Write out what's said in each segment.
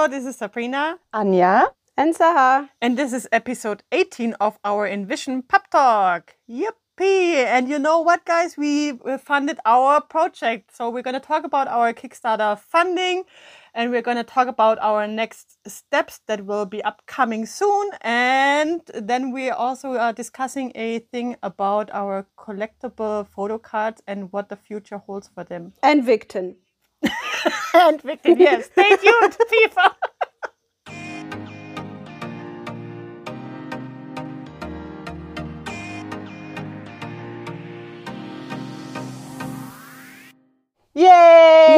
Hello, this is Sabrina. Anja. And Saha. And this is episode 18 of our InVision Pub Talk. Yippee! And you know what, guys? We funded our project. So we're going to talk about our Kickstarter funding and we're going to talk about our next steps that will be upcoming soon. And then we also are discussing a thing about our collectible photo cards and what the future holds for them. And Victon. and Victon, yes. Stay tuned, FIFA. Yay!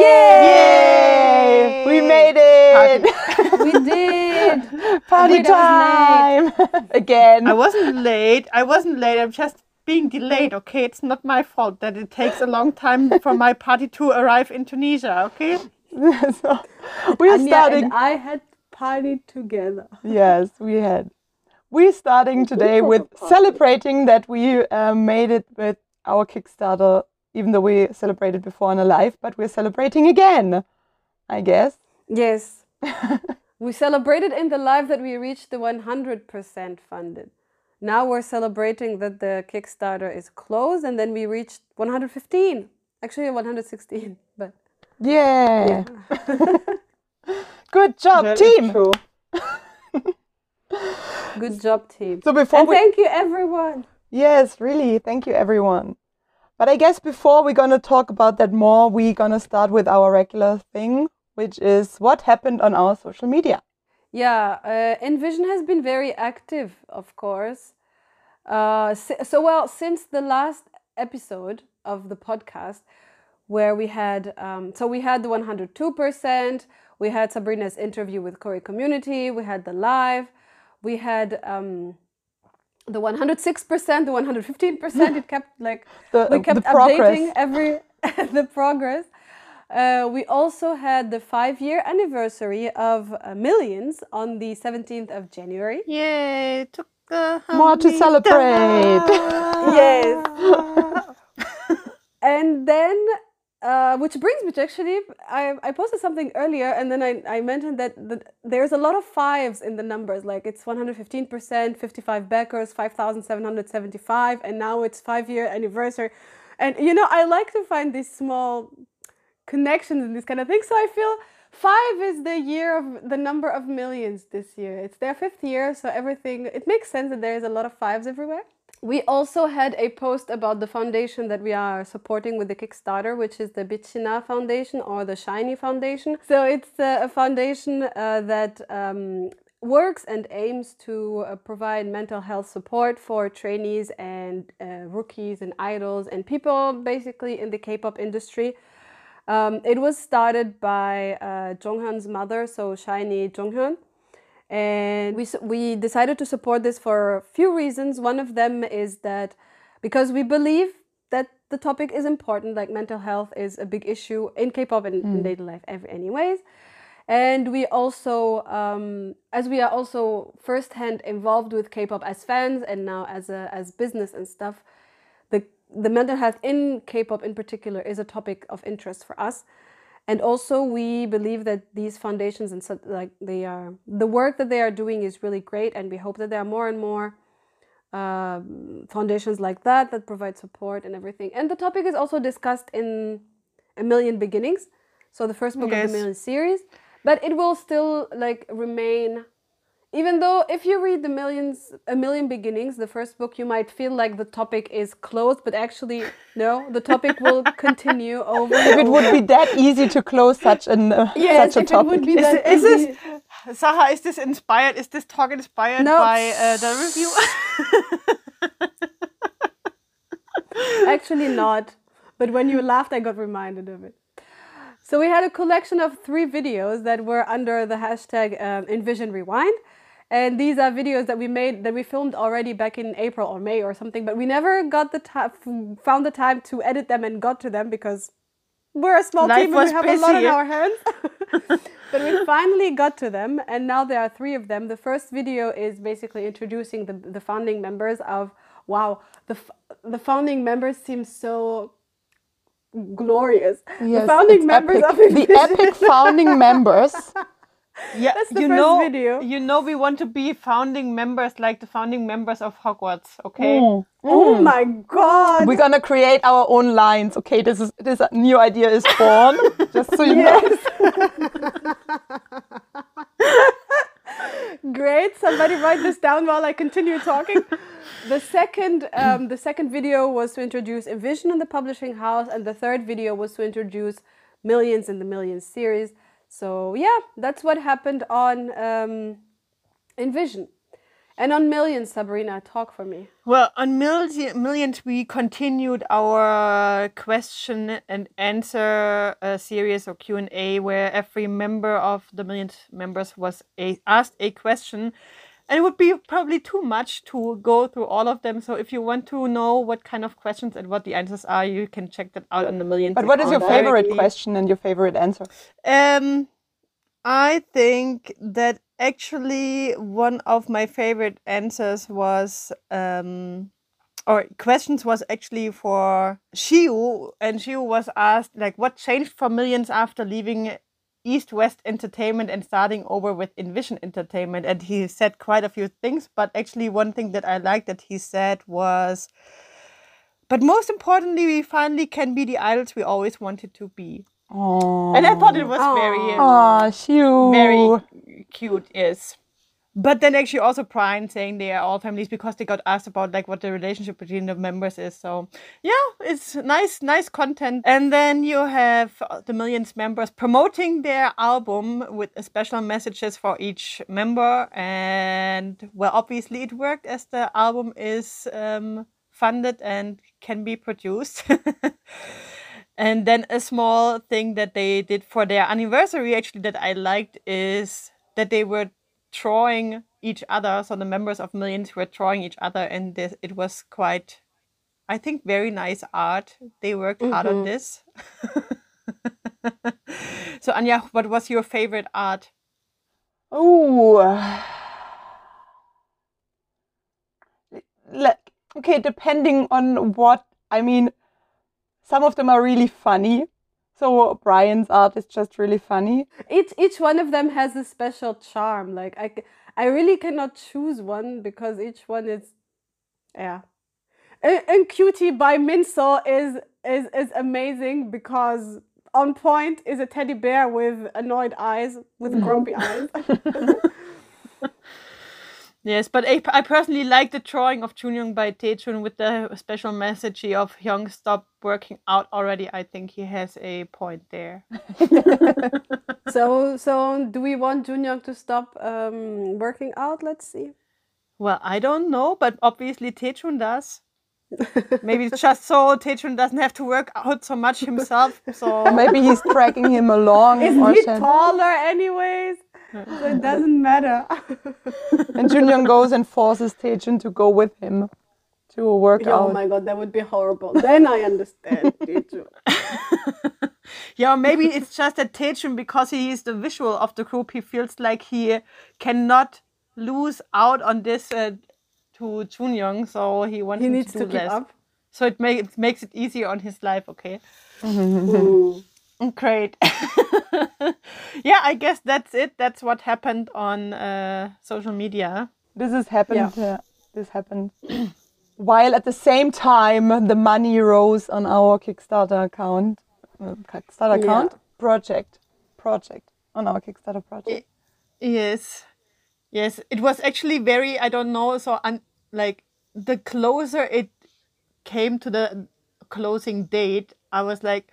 Yay! Yay! We made it! we did! Party time! Again. I wasn't late. I wasn't late. I'm just being delayed, okay? It's not my fault that it takes a long time for my party to arrive in Tunisia, okay? so, we're Anja starting. and I had party together. yes, we had. We're starting today with celebrating that we uh, made it with our Kickstarter, even though we celebrated before on a live, but we're celebrating again, I guess. Yes. we celebrated in the live that we reached the 100% funded. Now we're celebrating that the Kickstarter is closed and then we reached 115. Actually 116, but Yeah. Good job, That is team. true. good job team. So before And we thank you everyone. Yes, really. Thank you, everyone. But I guess before we're going to talk about that more, we're going to start with our regular thing, which is what happened on our social media. Yeah, uh, InVision has been very active, of course. Uh, si- so, well, since the last episode of the podcast, where we had, um, so we had the 102%, we had Sabrina's interview with Corey Community, we had the live, we had um, the 106%, the 115%. It kept like, The- we kept progress. updating every, the progress. Uh, we also had the five year anniversary of uh, Millions on the 17th of January. Yay, took the More to celebrate. Yes. And then, uh, which brings me to actually, I, I posted something earlier and then I, I mentioned that the, there's a lot of fives in the numbers. Like it's 115%, 55 backers, 5,775, and now it's five year anniversary. And you know, I like to find these small connections and these kind of things. So I feel five is the year of the number of millions this year. It's their fifth year, so everything it makes sense that there is a lot of fives everywhere. We also had a post about the foundation that we are supporting with the Kickstarter, which is the Bichina Foundation or the Shiny Foundation. So it's a foundation uh, that um, works and aims to uh, provide mental health support for trainees and uh, rookies and idols and people basically in the K-pop industry. Um, it was started by uh, Jonghyun's mother, so SHINee Jonghyun. And we, we decided to support this for a few reasons. One of them is that because we believe that the topic is important, like mental health is a big issue in K pop and in daily life, anyways. And we also, um, as we are also firsthand involved with K pop as fans and now as, a, as business and stuff, the, mental health in K-pop in particular is a topic of interest for us. And also we believe that these foundations and so, like they are the work that they are doing is really great and we hope that there are more and more um, foundations like that that provide support and everything. And the topic is also discussed in A Million Beginnings, so the first book of the Million series. But it will still like remain even though if you read the millions a million beginnings the first book you might feel like the topic is closed but actually no the topic will continue over If it would be that easy to close such, an, uh, yes such a if it would be Is, that is easy. this, Saha, is this inspired? Is this talk inspired No. by uh, the review? Actually, not. But when you laughed, I got reminded of it. So we had a collection of three videos that were under the hashtag um, InVision Rewind. And these are videos that we made, that we filmed already back in April or May or something, but we never got the time, found the time to edit them and got to them because we're a small Life team and we have a lot on our hands. but we finally got to them, and now there are three of them. The first video is basically introducing the, the founding members of Wow. The, the founding members seem so glorious. Yes, the founding members epic. of the epic founding members. Yeah, That's the you first know, video. you know, we want to be founding members, like the founding members of Hogwarts. Okay. Mm. Oh my god! We're gonna create our own lines. Okay, this is this new idea is born. just so you know. Great. Somebody write this down while I continue talking. The second, um, the second video was to introduce a vision in the publishing house, and the third video was to introduce Millions in the Millions series. So yeah, that's what happened on um, InVision, and on Millions. Sabrina, talk for me. Well, on Milli- Millions, we continued our question and answer uh, series or Q and A, where every member of the Millions members was a, asked a question, and it would be probably too much to go through all of them. So, if you want to know what kind of questions and what the answers are, you can check that out on the million. But what is your favorite directly. question and your favorite answer? Um, I think that actually one of my favorite answers was um or questions was actually for Shiu and Shiu was asked like what changed for millions after leaving East West Entertainment and starting over with InVision Entertainment and he said quite a few things but actually one thing that I liked that he said was but most importantly we finally can be the idols we always wanted to be Oh, and I thought it was very um, Aw, Shoo. very cute is. But then actually also Brian saying they are all families because they got asked about like what the relationship between the members is. So yeah, it's nice, nice content. And then you have uh, the millions members promoting their album with special messages for each member. And well, obviously it worked as the album is um, funded and can be produced. And then a small thing that they did for their anniversary, actually, that I liked is that they were drawing each other. So the members of Millions were drawing each other, and this, it was quite, I think, very nice art. They worked hard on mm-hmm. this. so, Anya, what was your favorite art? Oh. Like, okay, depending on what, I mean, some of them are really funny. So Brian's art is just really funny. Each each one of them has a special charm. Like I, I really cannot choose one because each one is, yeah. And, and Cutie by Minso is is is amazing because on point is a teddy bear with annoyed eyes, with grumpy eyes. Yes, but I, I personally like the drawing of Junyoung by Taechun with the special message of Hyung stop working out already. I think he has a point there. so so do we want Junyoung to stop um, working out? Let's see. Well, I don't know, but obviously Taechun does. Maybe just so Taechun doesn't have to work out so much himself. So Maybe he's dragging him along. Isn't or he something. taller anyways? So it doesn't matter. And Junyoung goes and forces Taejun to go with him to a workout. oh my god, that would be horrible. Then I understand. Jeju. yeah, maybe it's just that Taechun, because he is the visual of the group, he feels like he cannot lose out on this uh, to Junyoung, so he wants he needs to to do keep less. up. So it, make, it makes it easier on his life. Okay. Great. yeah, I guess that's it. That's what happened on uh, social media. This has happened. uh, this happened. While at the same time, the money rose on our Kickstarter account. Uh, Kickstarter Yeah. account project, project on our Kickstarter project. Yes. Yes. It was actually very, I don't know. So, un- like, the closer it came to the closing date, I was like,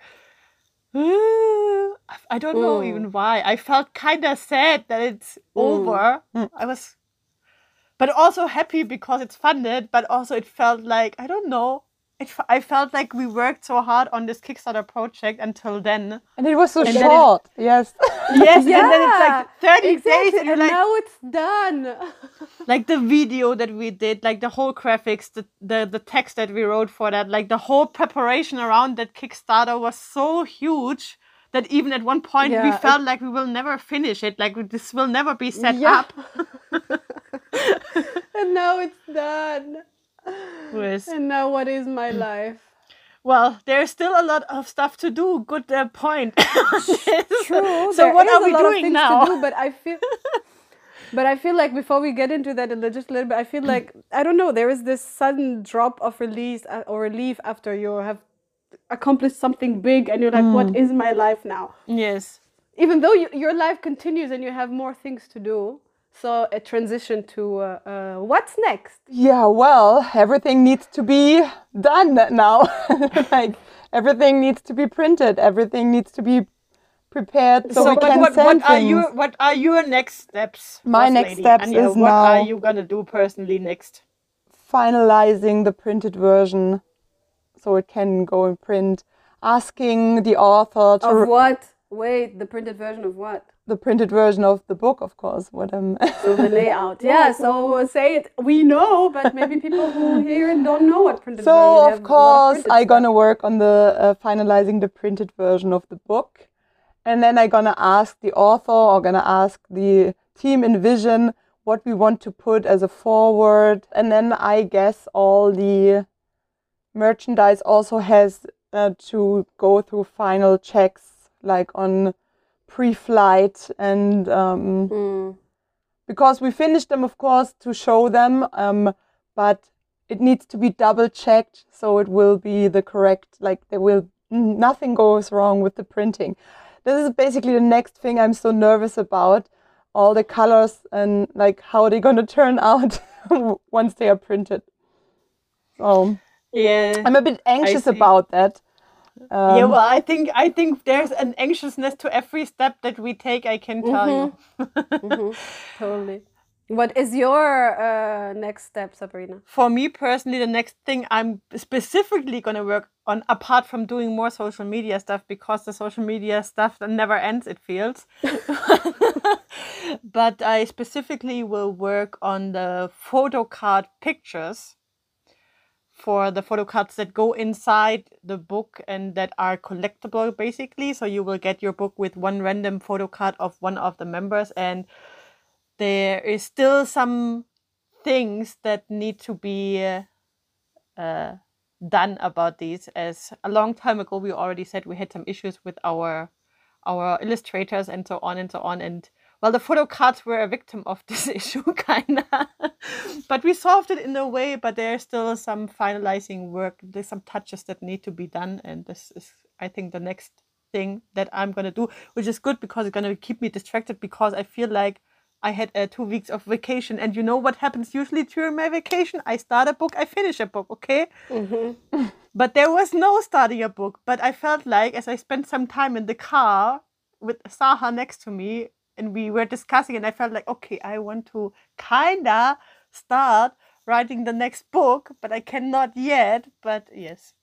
I don't know Mm. even why. I felt kind of sad that it's over. I was, but also happy because it's funded, but also it felt like, I don't know. It, f- I felt like we worked so hard on this Kickstarter project until then. And it was so it- short. Yes. Yes, and then it's like 30 exactly. days. And And like, now it's done. like the video that we did, like the whole graphics, the, the the text that we wrote for that, like the whole preparation around that Kickstarter was so huge that even at one point we Yeah, felt like we will never finish it, like this will never be set Yeah. up. and now it's done. With And now what is my life? Well, there's still a lot of stuff to do. Good uh, point. True. so what are a we lot of doing things now? To do, but I feel. But I feel like before we get into that just a little bit, I feel like I don't know. There is this sudden drop of release uh, or relief after you have accomplished something big, and you're like, Mm. "What is my life now?" yes. Even though you, your life continues and you have more things to do, so a transition to uh, uh, what's next. Yeah, well, everything needs to be done now. like everything needs to be printed, everything needs to be prepared so, So, we but can what, send what are things. your what are your next steps? My next lady? steps Anja, is what are you gonna do personally next? finalizing the printed version so it can go in print. Asking the author to Of what? Wait, the printed version of what? the printed version of the book, of course. What I'm So the layout. Yeah. So say it. We know, but maybe people who hear it don't know what printed. So have of course I stuff. gonna work on the uh, finalizing the printed version of the book, and then I'm gonna ask the author or gonna ask the team InVision what we want to put as a forward, and then I guess all the merchandise also has uh, to go through final checks like on pre-flight and um, Mm. because we finished them, of course, to show them, um, but it needs to be double checked so it will be the correct, like there will nothing goes wrong with the printing. This is basically the next thing I'm so nervous about. All the colors and like how they're gonna turn out once they are printed. So Yeah. I'm a bit anxious about that. Um, yeah, well, I think I think there's an anxiousness to every step that we take. I can tell you. Mhm. Totally. What is your uh, next step, Sabrina? For me personally, the next thing I'm specifically gonna work on, apart from doing more social media stuff, because the social media stuff never ends. It feels. but I specifically will work on the photo card pictures for the photo cards that go inside the book and that are collectible basically. So you will get your book with one random photo card of one of the members. And there is still some things that need to be uh, uh, done about these. As a long time ago we already said we had some issues with our our illustrators and so on and so on. And well the photo cards were a victim of this issue kinda. But we solved it in a way but there's still some finalizing work. There's some touches that need to be done and this is i think the next thing that i'm to do which is good because it's to keep me distracted because i feel like i had uh, two weeks of vacation. And you know what happens usually during my vacation? I start a book i finish a book okay? But there was no starting a book. But I felt like as I spent some time in the car with Saha next to me and we were discussing and I felt like, okay, I want to kinda start writing the next book, but I cannot yet. But yes.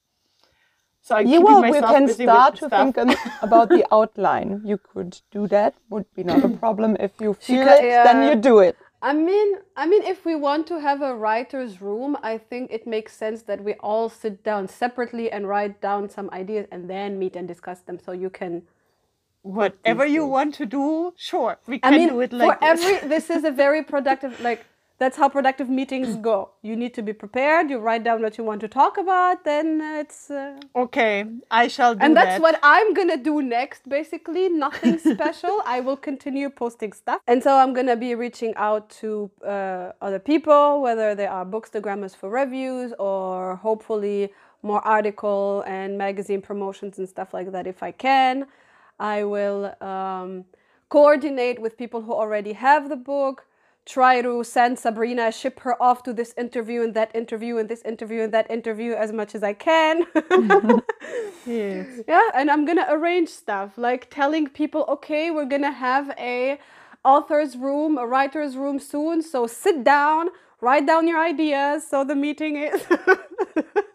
So I'm yeah, keeping well, we can start to stuff. think about the outline. You could do that. Would be not a problem if you feel ca- it. Then you do it. I mean, I mean, if we want to have a writer's room, I think it makes sense that we all sit down separately and write down some ideas and then meet and discuss them. So you can. Whatever you want to do, sure. We I mean, do it like for this. every. This is a very productive. Like that's how productive meetings go. You need to be prepared. You write down what you want to talk about. Then it's. Uh, Okay, I shall do and that's that. what I'm gonna do next. Basically, nothing special. I will continue posting stuff, and so I'm gonna be reaching out to uh, other people, whether they are bookstagrammers for reviews or hopefully more article and magazine promotions and stuff like that if I can. I will um, coordinate with people who already have the book. Try to send Sabrina, ship her off to this interview and that interview and this interview and that interview as much as I can. Yes. Yeah, and I'm gonna arrange stuff like telling people, okay, we're gonna have a author's room, a writer's room soon. So sit down, write down your ideas. So the meeting is.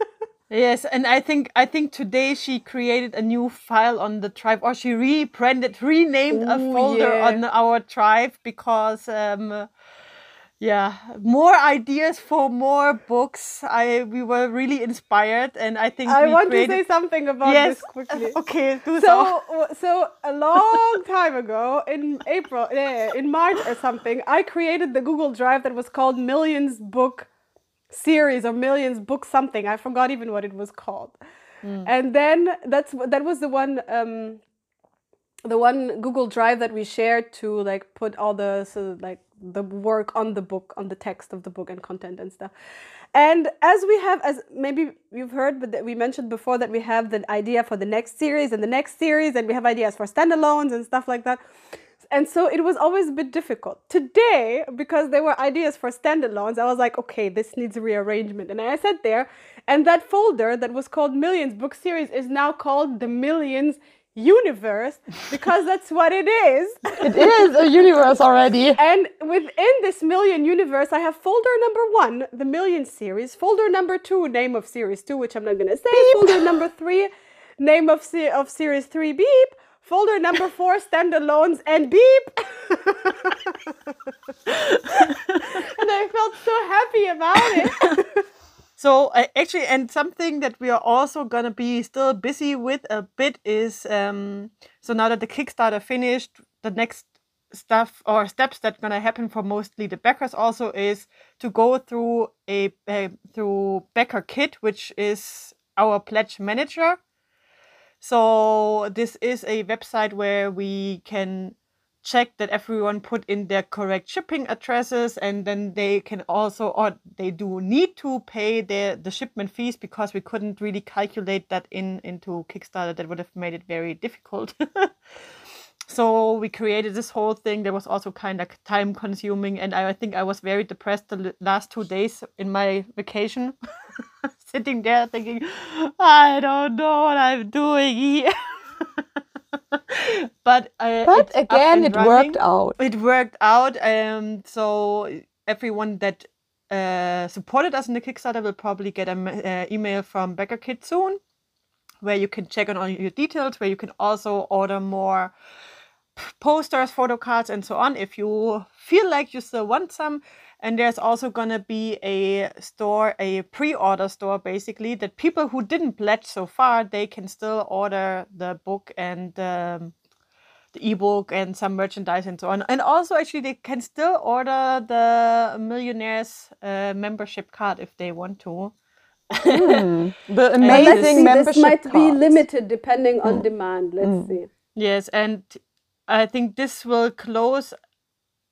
Yes, and I think I think today she created a new file on the tribe, or she rebranded, renamed a folder yeah. on our tribe because, um, yeah, more ideas for more books. I we were really inspired, and I think I want created. to say something about yes, this quickly. okay, do so. So, so a long time ago, in April, eh, in March or something, I created the Google Drive that was called Millions Book Series or Millions Book something. I forgot even what it was called. and then that's that was the one um, the one Google Drive that we shared to like put all the so like the work on the book, on the text of the book and content and stuff. And as we have, as maybe you've heard, but that we mentioned before that we have the idea for the next series and the next series, and we have ideas for standalones and stuff like that. And so it was always a bit difficult. Today, because there were ideas for standalones, I was like, okay, this needs rearrangement. And I sat there, and that folder that was called Millions Book Series is now called the Millions Universe because that's what it is. It is a universe already. And within this million universe, I have folder number one, the million series, folder number two, name of series two, which I'm not going to say, folder number three, name of, se- of series three, beep, folder number four, standalones, and beep. and I felt so happy about it. So uh, actually, and something that we are also gonna be still busy with a bit is um, so now that the Kickstarter finished, the next stuff or steps that gonna happen for mostly the backers also is to go through a, a through BackerKit, which is our pledge manager. So this is a website where we can check that everyone put in their correct shipping addresses and then they can also or they do need to pay their the shipment fees because we couldn't really calculate that in into kickstarter. That would have made it very difficult so we created this whole thing that was also kind of time consuming and I, I think i was very depressed the last two days in my vacation sitting there thinking i don't know what i'm doing here but uh, But again, it running. worked out. It worked out. and so everyone that uh, supported us in the Kickstarter will probably get an uh, email from BackerKit soon, where you can check on all your details, where you can also order more posters, photo cards, and so on if you feel like you still want some. And there's also gonna be a store, a pre-order store, basically that people who didn't pledge so far they can still order the book and um, the ebook and some merchandise and so on. And also, actually, they can still order the millionaires uh, membership card if they want to. Hmm. The amazing see, membership this might be limited depending on demand. Let's see. Yes, and I think this will close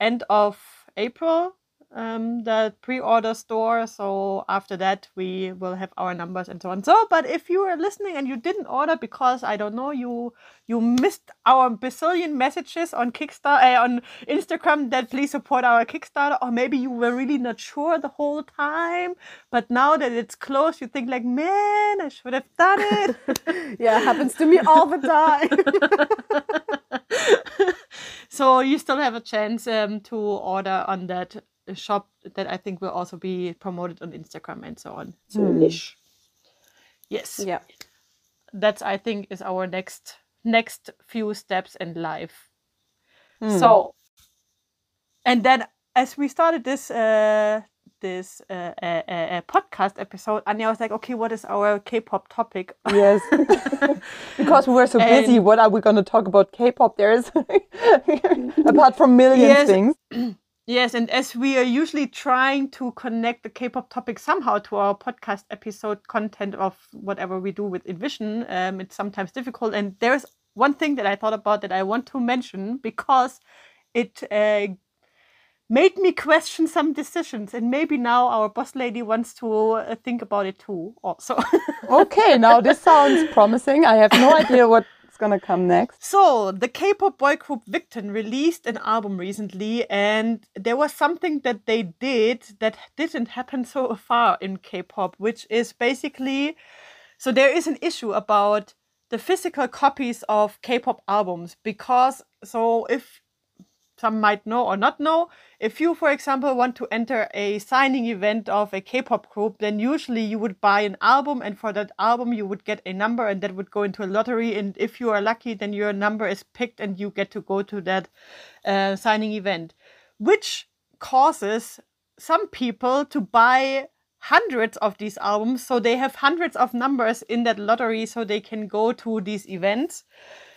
end of April. Um, the pre-order store. So after that, we will have our numbers and so on. So, but if you are listening and you didn't order because I don't know you you missed our bazillion messages on Kickstarter uh, on Instagram that please support our Kickstarter, or maybe you were really not sure the whole time, but now that it's closed, you think like, man, I should have done it. Yeah, happens to me all the time. so you still have a chance um, to order on that uh, shop that I think will also be promoted on Instagram and so on. So ish. Yes. yeah. That's I think is our next next few steps in life. So and then as we started this uh this uh, uh, uh, uh, podcast episode, Anya was like, okay, what is our K-pop topic? Yes. because we were so busy, And- what are we going to talk about K-pop? There is, apart from millions Yes. things. Yes, and as we are usually trying to connect the K-pop topic somehow to our podcast episode content of whatever we do with InVision, um, it's sometimes difficult. And there's one thing that I thought about that I want to mention because it uh, made me question some decisions, and maybe now our boss lady wants to uh, think about it too. Also. Okay, now this sounds promising. I have no idea what's to come next. So, the K pop boy group Victon released an album recently, and there was something that they did that didn't happen so far in K pop, which is basically so there is an issue about the physical copies of K pop albums because, so if some might know or not know. If you, for example, want to enter a signing event of a K-pop group, then usually you would buy an album, and for that album you would get a number, and that would go into a lottery. And if you are lucky, then your number is picked, and you get to go to that uh, signing event, which causes some people to buy hundreds of these albums, so they have hundreds of numbers in that lottery, so they can go to these events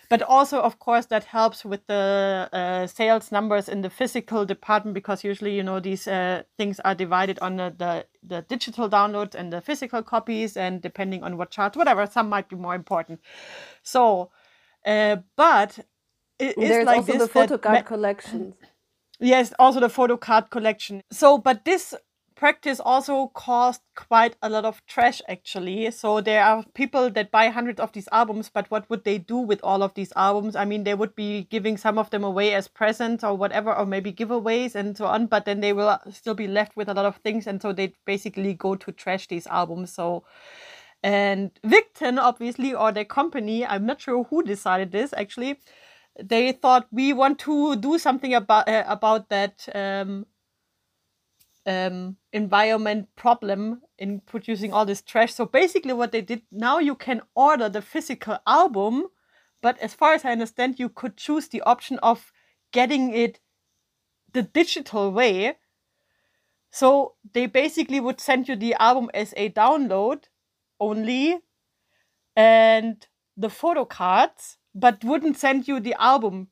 but also of course that helps with the uh, sales numbers in the physical department because usually you know these uh, things are divided on the, the the digital downloads and the physical copies, and depending on what charts, whatever, some might be more important. So, uh, but it is There's like also this the that photo card collections. Yes, also the photo card collection. So, but this practice also caused quite a lot of trash actually. So there are people that buy hundreds of these albums, but what would they do with all of these albums? I mean, they would be giving some of them away as presents or whatever, or maybe giveaways and so on, but then they will still be left with a lot of things. And so they basically go to trash these albums. So, and Victon, obviously, or their company, I'm not sure who decided this actually. They thought we want to do something about uh, about that um, um, environment problem in producing all this trash. So basically, what they did now, you can order the physical album, but as far as I understand, you could choose the option of getting it the digital way. So they basically would send you the album as a download only and the photo cards, but wouldn't send you the album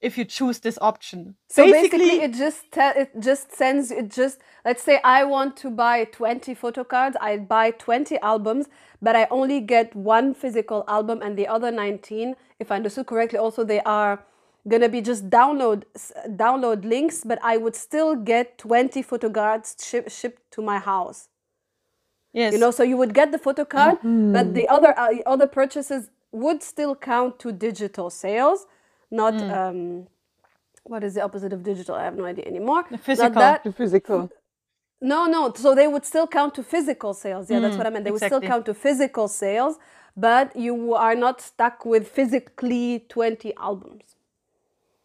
if you choose this option. So basically, it just te- it just sends it just let's say I want to buy 20 photo cards, I buy 20 albums, but I only get one physical album and the other 19, if I understood correctly, also they are gonna be just download download links, but I would still get 20 photo cards ship, shipped to my house. yes, You know, so you would get the photo card, but the other uh, other purchases would still count to digital sales, not um, what is the opposite of digital? I have no idea anymore. Not physical. that- The physical. no, no. So they would still count to physical sales. Yeah, that's what I meant. They would still count to physical sales, but you are not stuck with physically 20 albums.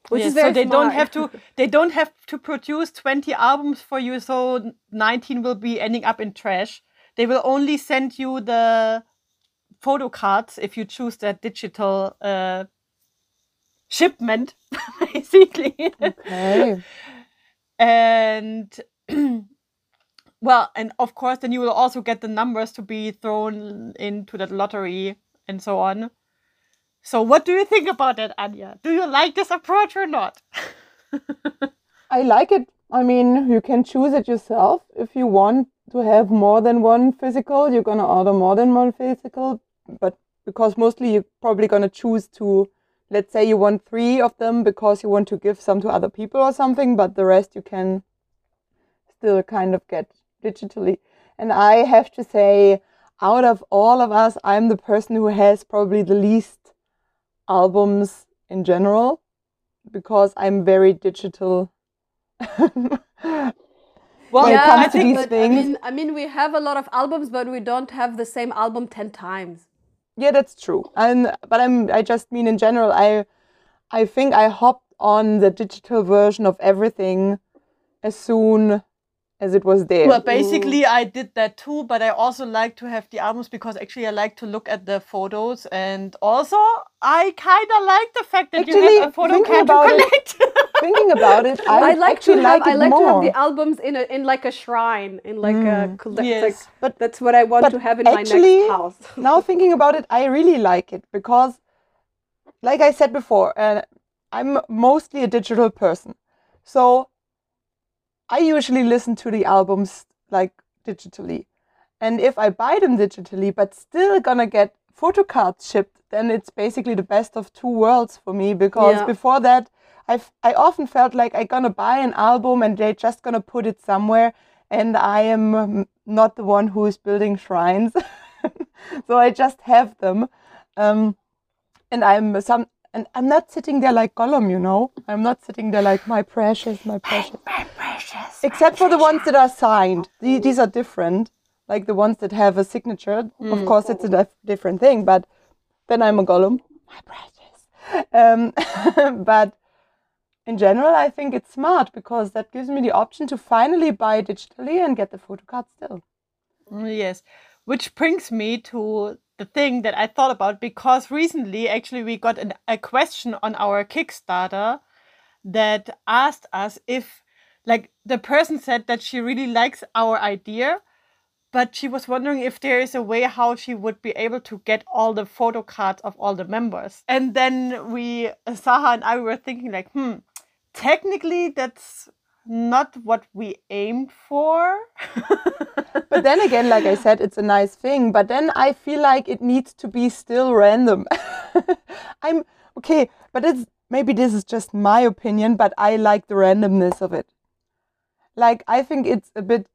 Which Yes, is very so they don't have to they don't have to produce 20 albums for you so 19 will be ending up in trash they will only send you the photo cards if you choose that digital uh, shipment basically Okay. and well and of course then you will also get the numbers to be thrown into that lottery and so on so what do you think about that anya do you like this approach or not I like it. I mean, you can choose it yourself. If you want to have more than one physical, you're gonna order more than one physical. But because mostly you're probably gonna choose to, let's say you want three of them because you want to give some to other people or something, but the rest you can still kind of get digitally. And I have to say, out of all of us, I'm the person who has probably the least albums in general because I'm very digital. well yeah, I think but, I mean, I mean, we have a lot of albums, but we don't have the same album 10 times. Yeah, that's true. And but I'm I just mean in general, I I think I hopped on the digital version of everything as soon as it was there. Well, basically, I did that too, but I also like to have the albums because actually I like to look at the photos, and also I kind of like the fact that you Actually, have a photo card to about it, collect. Thinking about it, I, I would like to actually have like I like more. to have the albums in a in like a shrine in like a collect. Yes. Like, But- that's what I want to have in my next house. now thinking about it, I really like it because, like I said before, uh, I'm mostly a digital person. So I usually listen to the albums like digitally. And if I buy them digitally, but still gonna get photo cards shipped, then it's basically the best of two worlds for me because Yeah. before that, I've, I often felt like I'm gonna buy an album and they're just gonna put it somewhere, and I am um, not the one who is building shrines. so I just have them. Um, and I'm some, and I'm not sitting there like Gollum, you know. I'm not sitting there like my precious, my precious. My precious. Except for the ones that are signed. The, these are different. Like the ones that have a signature. Of course, it's a dif- different thing. But then I'm a Gollum, my precious. Um, but in general, I think it's smart because that gives me the option to finally buy digitally and get the photo card still. yes, which brings me to the thing that I thought about because recently, actually, we got an, a question on our Kickstarter that asked us if, like, the person said that she really likes our idea, but she was wondering if there is a way how she would be able to get all the photo cards of all the members. And then we, Saha and I, were thinking like, hmm, technically that's not what we aimed for. but then again, like I said, it's a nice thing. But then I feel like it needs to be still random. I'm okay, but it's maybe this is just my opinion, but I like the randomness of it. Like I think it's a bit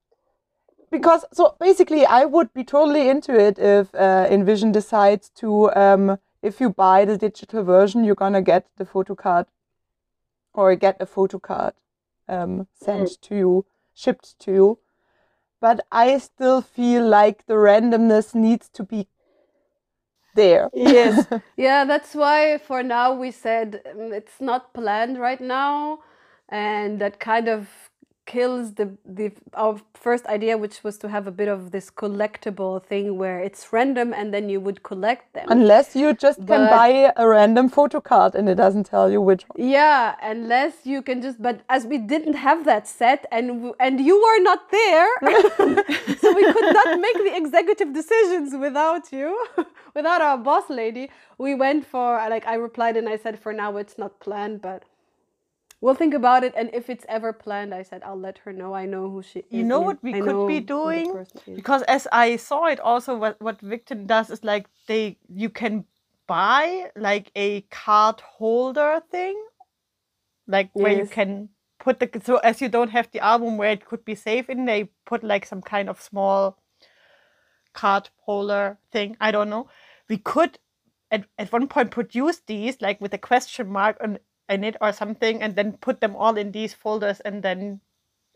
because so basically I would be totally into it if uh, InVision decides to um, if you buy the digital version, you're gonna get the photo card or get a photo card um, sent mm. to you, shipped to you. But I still feel like the randomness needs to be there. Yes. yeah, that's why for now we said um, it's not planned right now. And that kind of kills the the our first idea which was to have a bit of this collectible thing where it's random and then you would collect them. Unless you just but, can buy a random photo card and it doesn't tell you which one. Yeah unless you can just but as we didn't have that set and and you were not there so we could not make the executive decisions without you without our boss lady we went for like i replied and i said for now it's not planned but we'll think about it and if it's ever planned i said i'll let her know. I know who she you know what we I could be doing? because as i saw it also what what Victon does is like they you can buy like a card holder thing like yes. where you can put the so as you don't have the album where it could be safe in they put like some kind of small card holder thing. I don't know. We could at, at one point produce these like with a question mark on in it or something and then put them all in these folders and then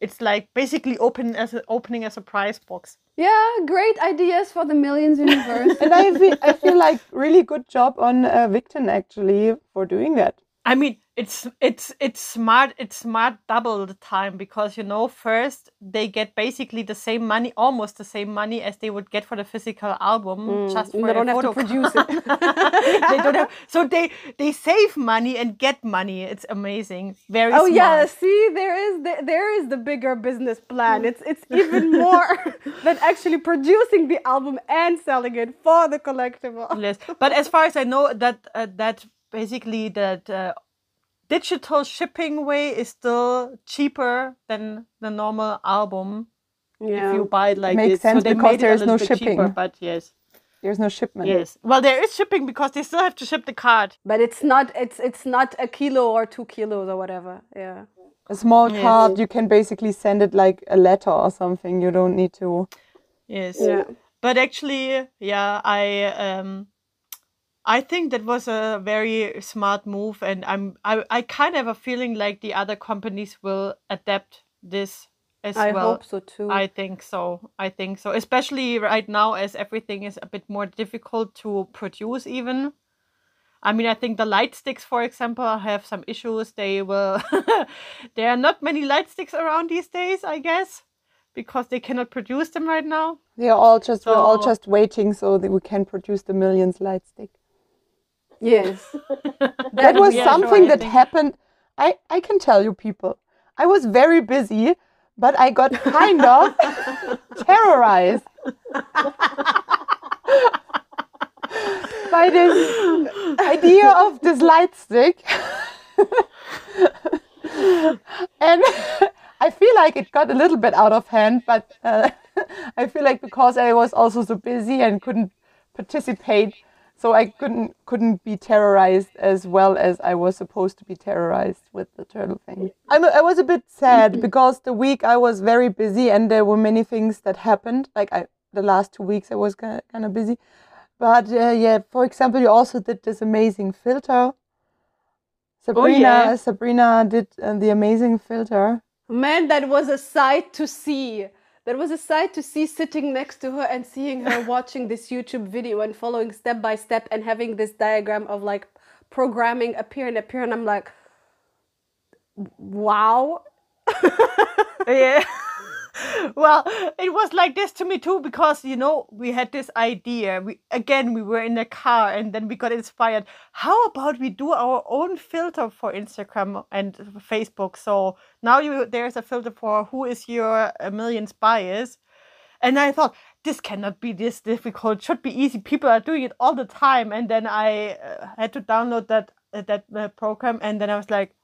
it's like basically open as a, opening a surprise box. Yeah, great ideas for the millions universe. and I feel, I feel like really good job on uh, Victon actually for doing that. I mean, it's it's it's smart it's smart double the time because you know first they get basically the same money almost the same money as they would get for the physical album mm, just for they don't have to produce it. They don't have so they they save money and get money. It's amazing. Very oh smart. yeah see there is the, there is the bigger business plan. It's it's even more than actually producing the album and selling it for the collectible. Yes but as far as i know that uh, that basically that uh, digital shipping way is still cheaper than the normal album yeah. if you buy it like Makes this. sense so they because there's no shipping. Cheaper, but yes. There's no shipment. Yes. Well, there is shipping because they still have to ship the card. But it's not. It's it's not a kilo or two kilos or whatever. Yeah. A small yes. card, you can basically send it like a letter or something. You don't need to. Yes. Yeah. But actually, yeah, I um, I think that was a very smart move, and I'm I, I kind of have a feeling like the other companies will adapt this as I well. I hope so too. I think so. I think so, especially right now as everything is a bit more difficult to produce. Even, I mean, I think the light sticks, for example, have some issues. They will. there are not many light sticks around these days, I guess, because they cannot produce them right now. They are all just so, we're all just waiting so that we can produce the millions light stick. Yes. that was yeah, something sure, that happened. I, I can tell you, people, I was very busy, but I got kind of terrorized by this idea of this light stick. and I feel like it got a little bit out of hand, but uh, I feel like because I was also so busy and couldn't participate so I couldn't couldn't be terrorized as well as I was supposed to be terrorized with the turtle thing. I'm, I was a bit sad because the week I was very busy and there were many things that happened. Like I, the last two weeks I was kind of busy, but uh, yeah, for example, you also did this amazing filter. Sabrina, oh, yeah. Sabrina did uh, the amazing filter. Man, that was a sight to see that was a sight to see sitting next to her and seeing her watching this YouTube video and following step by step and having this diagram of like programming appear and appear. And I'm like, wow. yeah. well, it was like this to me too because you know we had this idea. We again we were in a car and then we got inspired. How about we do our own filter for Instagram and Facebook? So now you there's a filter for who is your a millions bias, and I thought this cannot be this difficult. It should be easy. People are doing it all the time. And then I uh, had to download that uh, that uh, program, and then I was like,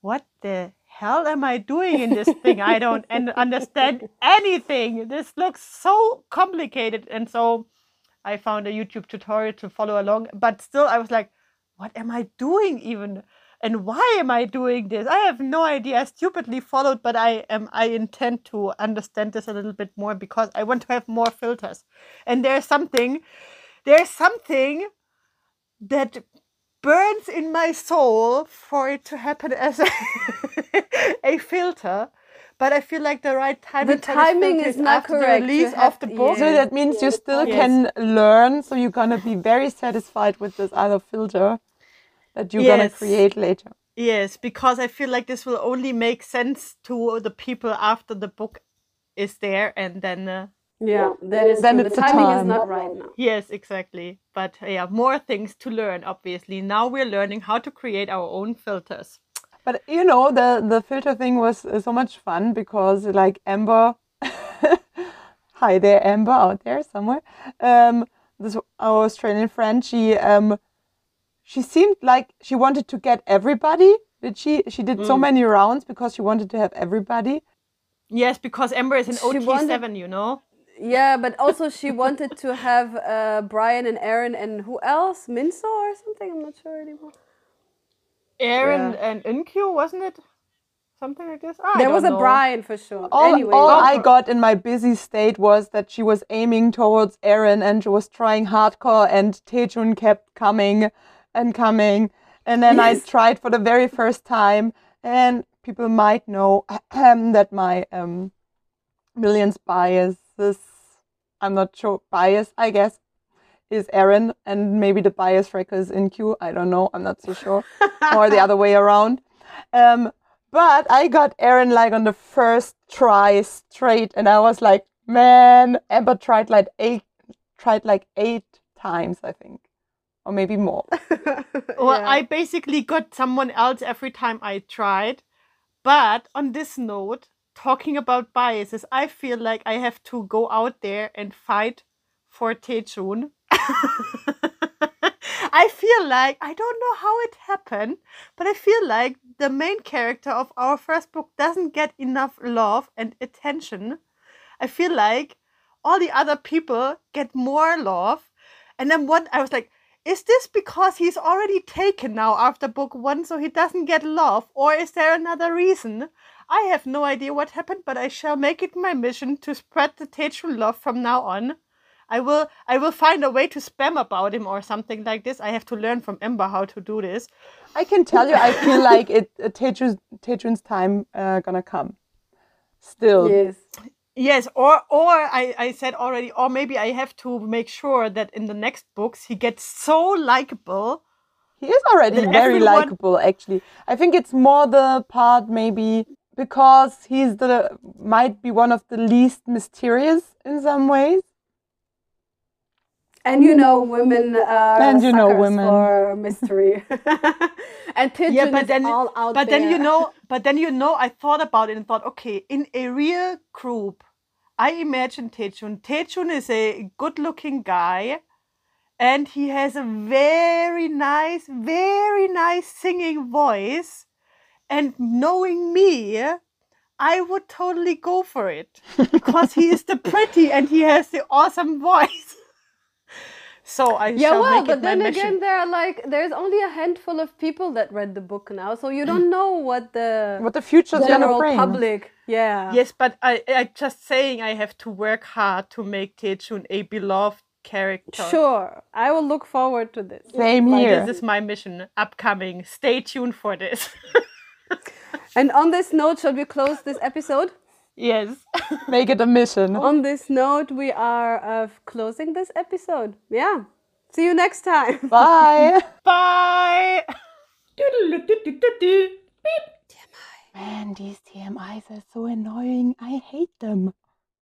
what the hell am I doing in this thing? I don't and understand anything. This looks so complicated. And so I found a YouTube tutorial to follow along. But still, I was like, what am I doing even? And why am I doing this? I have no idea. I stupidly followed, but I am I intend to understand this a little bit more because I want to have more filters. And there's something, there's something that burns in my soul for it to happen as a, a filter. But I feel like the right timing. The timing is not correct. The release of the book. So that means you still Yes. can learn. So you're gonna be very satisfied with this other filter that you're gonna create later. Yes, because I feel like this will only make sense to the people after the book is there, and then uh, Yeah, that is Then true. it's the the timing is time. not right now. yes, exactly. But yeah, more things to learn. Obviously, now we're learning how to create our own filters. But you know, the the filter thing was uh, so much fun because like Amber, hi there, Amber out there somewhere. Um, this our Australian friend. She um, she seemed like she wanted to get everybody. Did she? She did so many rounds because she wanted to have everybody. Yes, because Amber is an She OT wanted- seven, you know. Yeah, but also she wanted to have uh, Brian and Aaron and who else? Minso or something? I'm not sure anymore. Aaron Yeah. and Inkyu, wasn't it? Something like this. I there was a know. Brian for sure. All, anyway, all Oh, I got in my busy state was that she was aiming towards Aaron and she was trying hardcore and Taejun kept coming and coming. And then I tried for the very first time and people might know that my um, millions biases, I'm not sure, bias, I guess, is Aaron and maybe the bias wrecker is Inkyu. I don't know. I'm not so sure. or the other way around. Um, but I got Aaron like on the first try straight, and I was like, man, Amber tried like eight, tried like eight times, I think, or maybe more. Well, Yeah. I basically got someone else every time I tried. But on this note, talking about biases, I feel like I have to go out there and fight for Taejun. I feel like I don't know how it happened, but I feel like the main character of our first book doesn't get enough love and attention. I feel like all the other people get more love. And then what I was like, is this because he's already taken now after book one, so he doesn't get love? Or is there another reason? I have no idea what happened, but I shall make it my mission to spread the Taejun love from now on. I will I will find a way to spam about him or something like this. I have to learn from Amber how to do this. I can tell you, I feel like it. Uh, Taejun's, Taejun's time uh, gonna come. Still, yes. Yes, or or I, I said already, or maybe I have to make sure that in the next books he gets so likable. he is already very everyone- likable. Actually, I think it's more the part maybe because he's the might be one of the least mysterious in some ways. And you know, women are And you know suckers women. for mystery. and Pigeon yeah, but is then all out but then you know, but then you know, I thought about it and thought, okay, in a real group, I imagine Taejun. Taejun is a good-looking guy, and he has a very nice, very nice singing voice. And knowing me, I would totally go for it because he is the pretty and he has the awesome voice. So I Yeah, shall well, make but it my then mission. again, there are like there's only a handful of people that read the book now, so you mm. don't know what the What the future's gonna general bring. public. Yeah. Yes, but I, I just saying I have to work hard to make Taejun a beloved character. Sure, I will look forward to this. Same here. This is my mission upcoming. Stay tuned for this. And on this note, shall we close this episode? Yes. Make it a mission. On this note, we are uh, closing this episode. Yeah. See you next time. Bye. Bye. Man, these TMIs are so annoying. I hate them.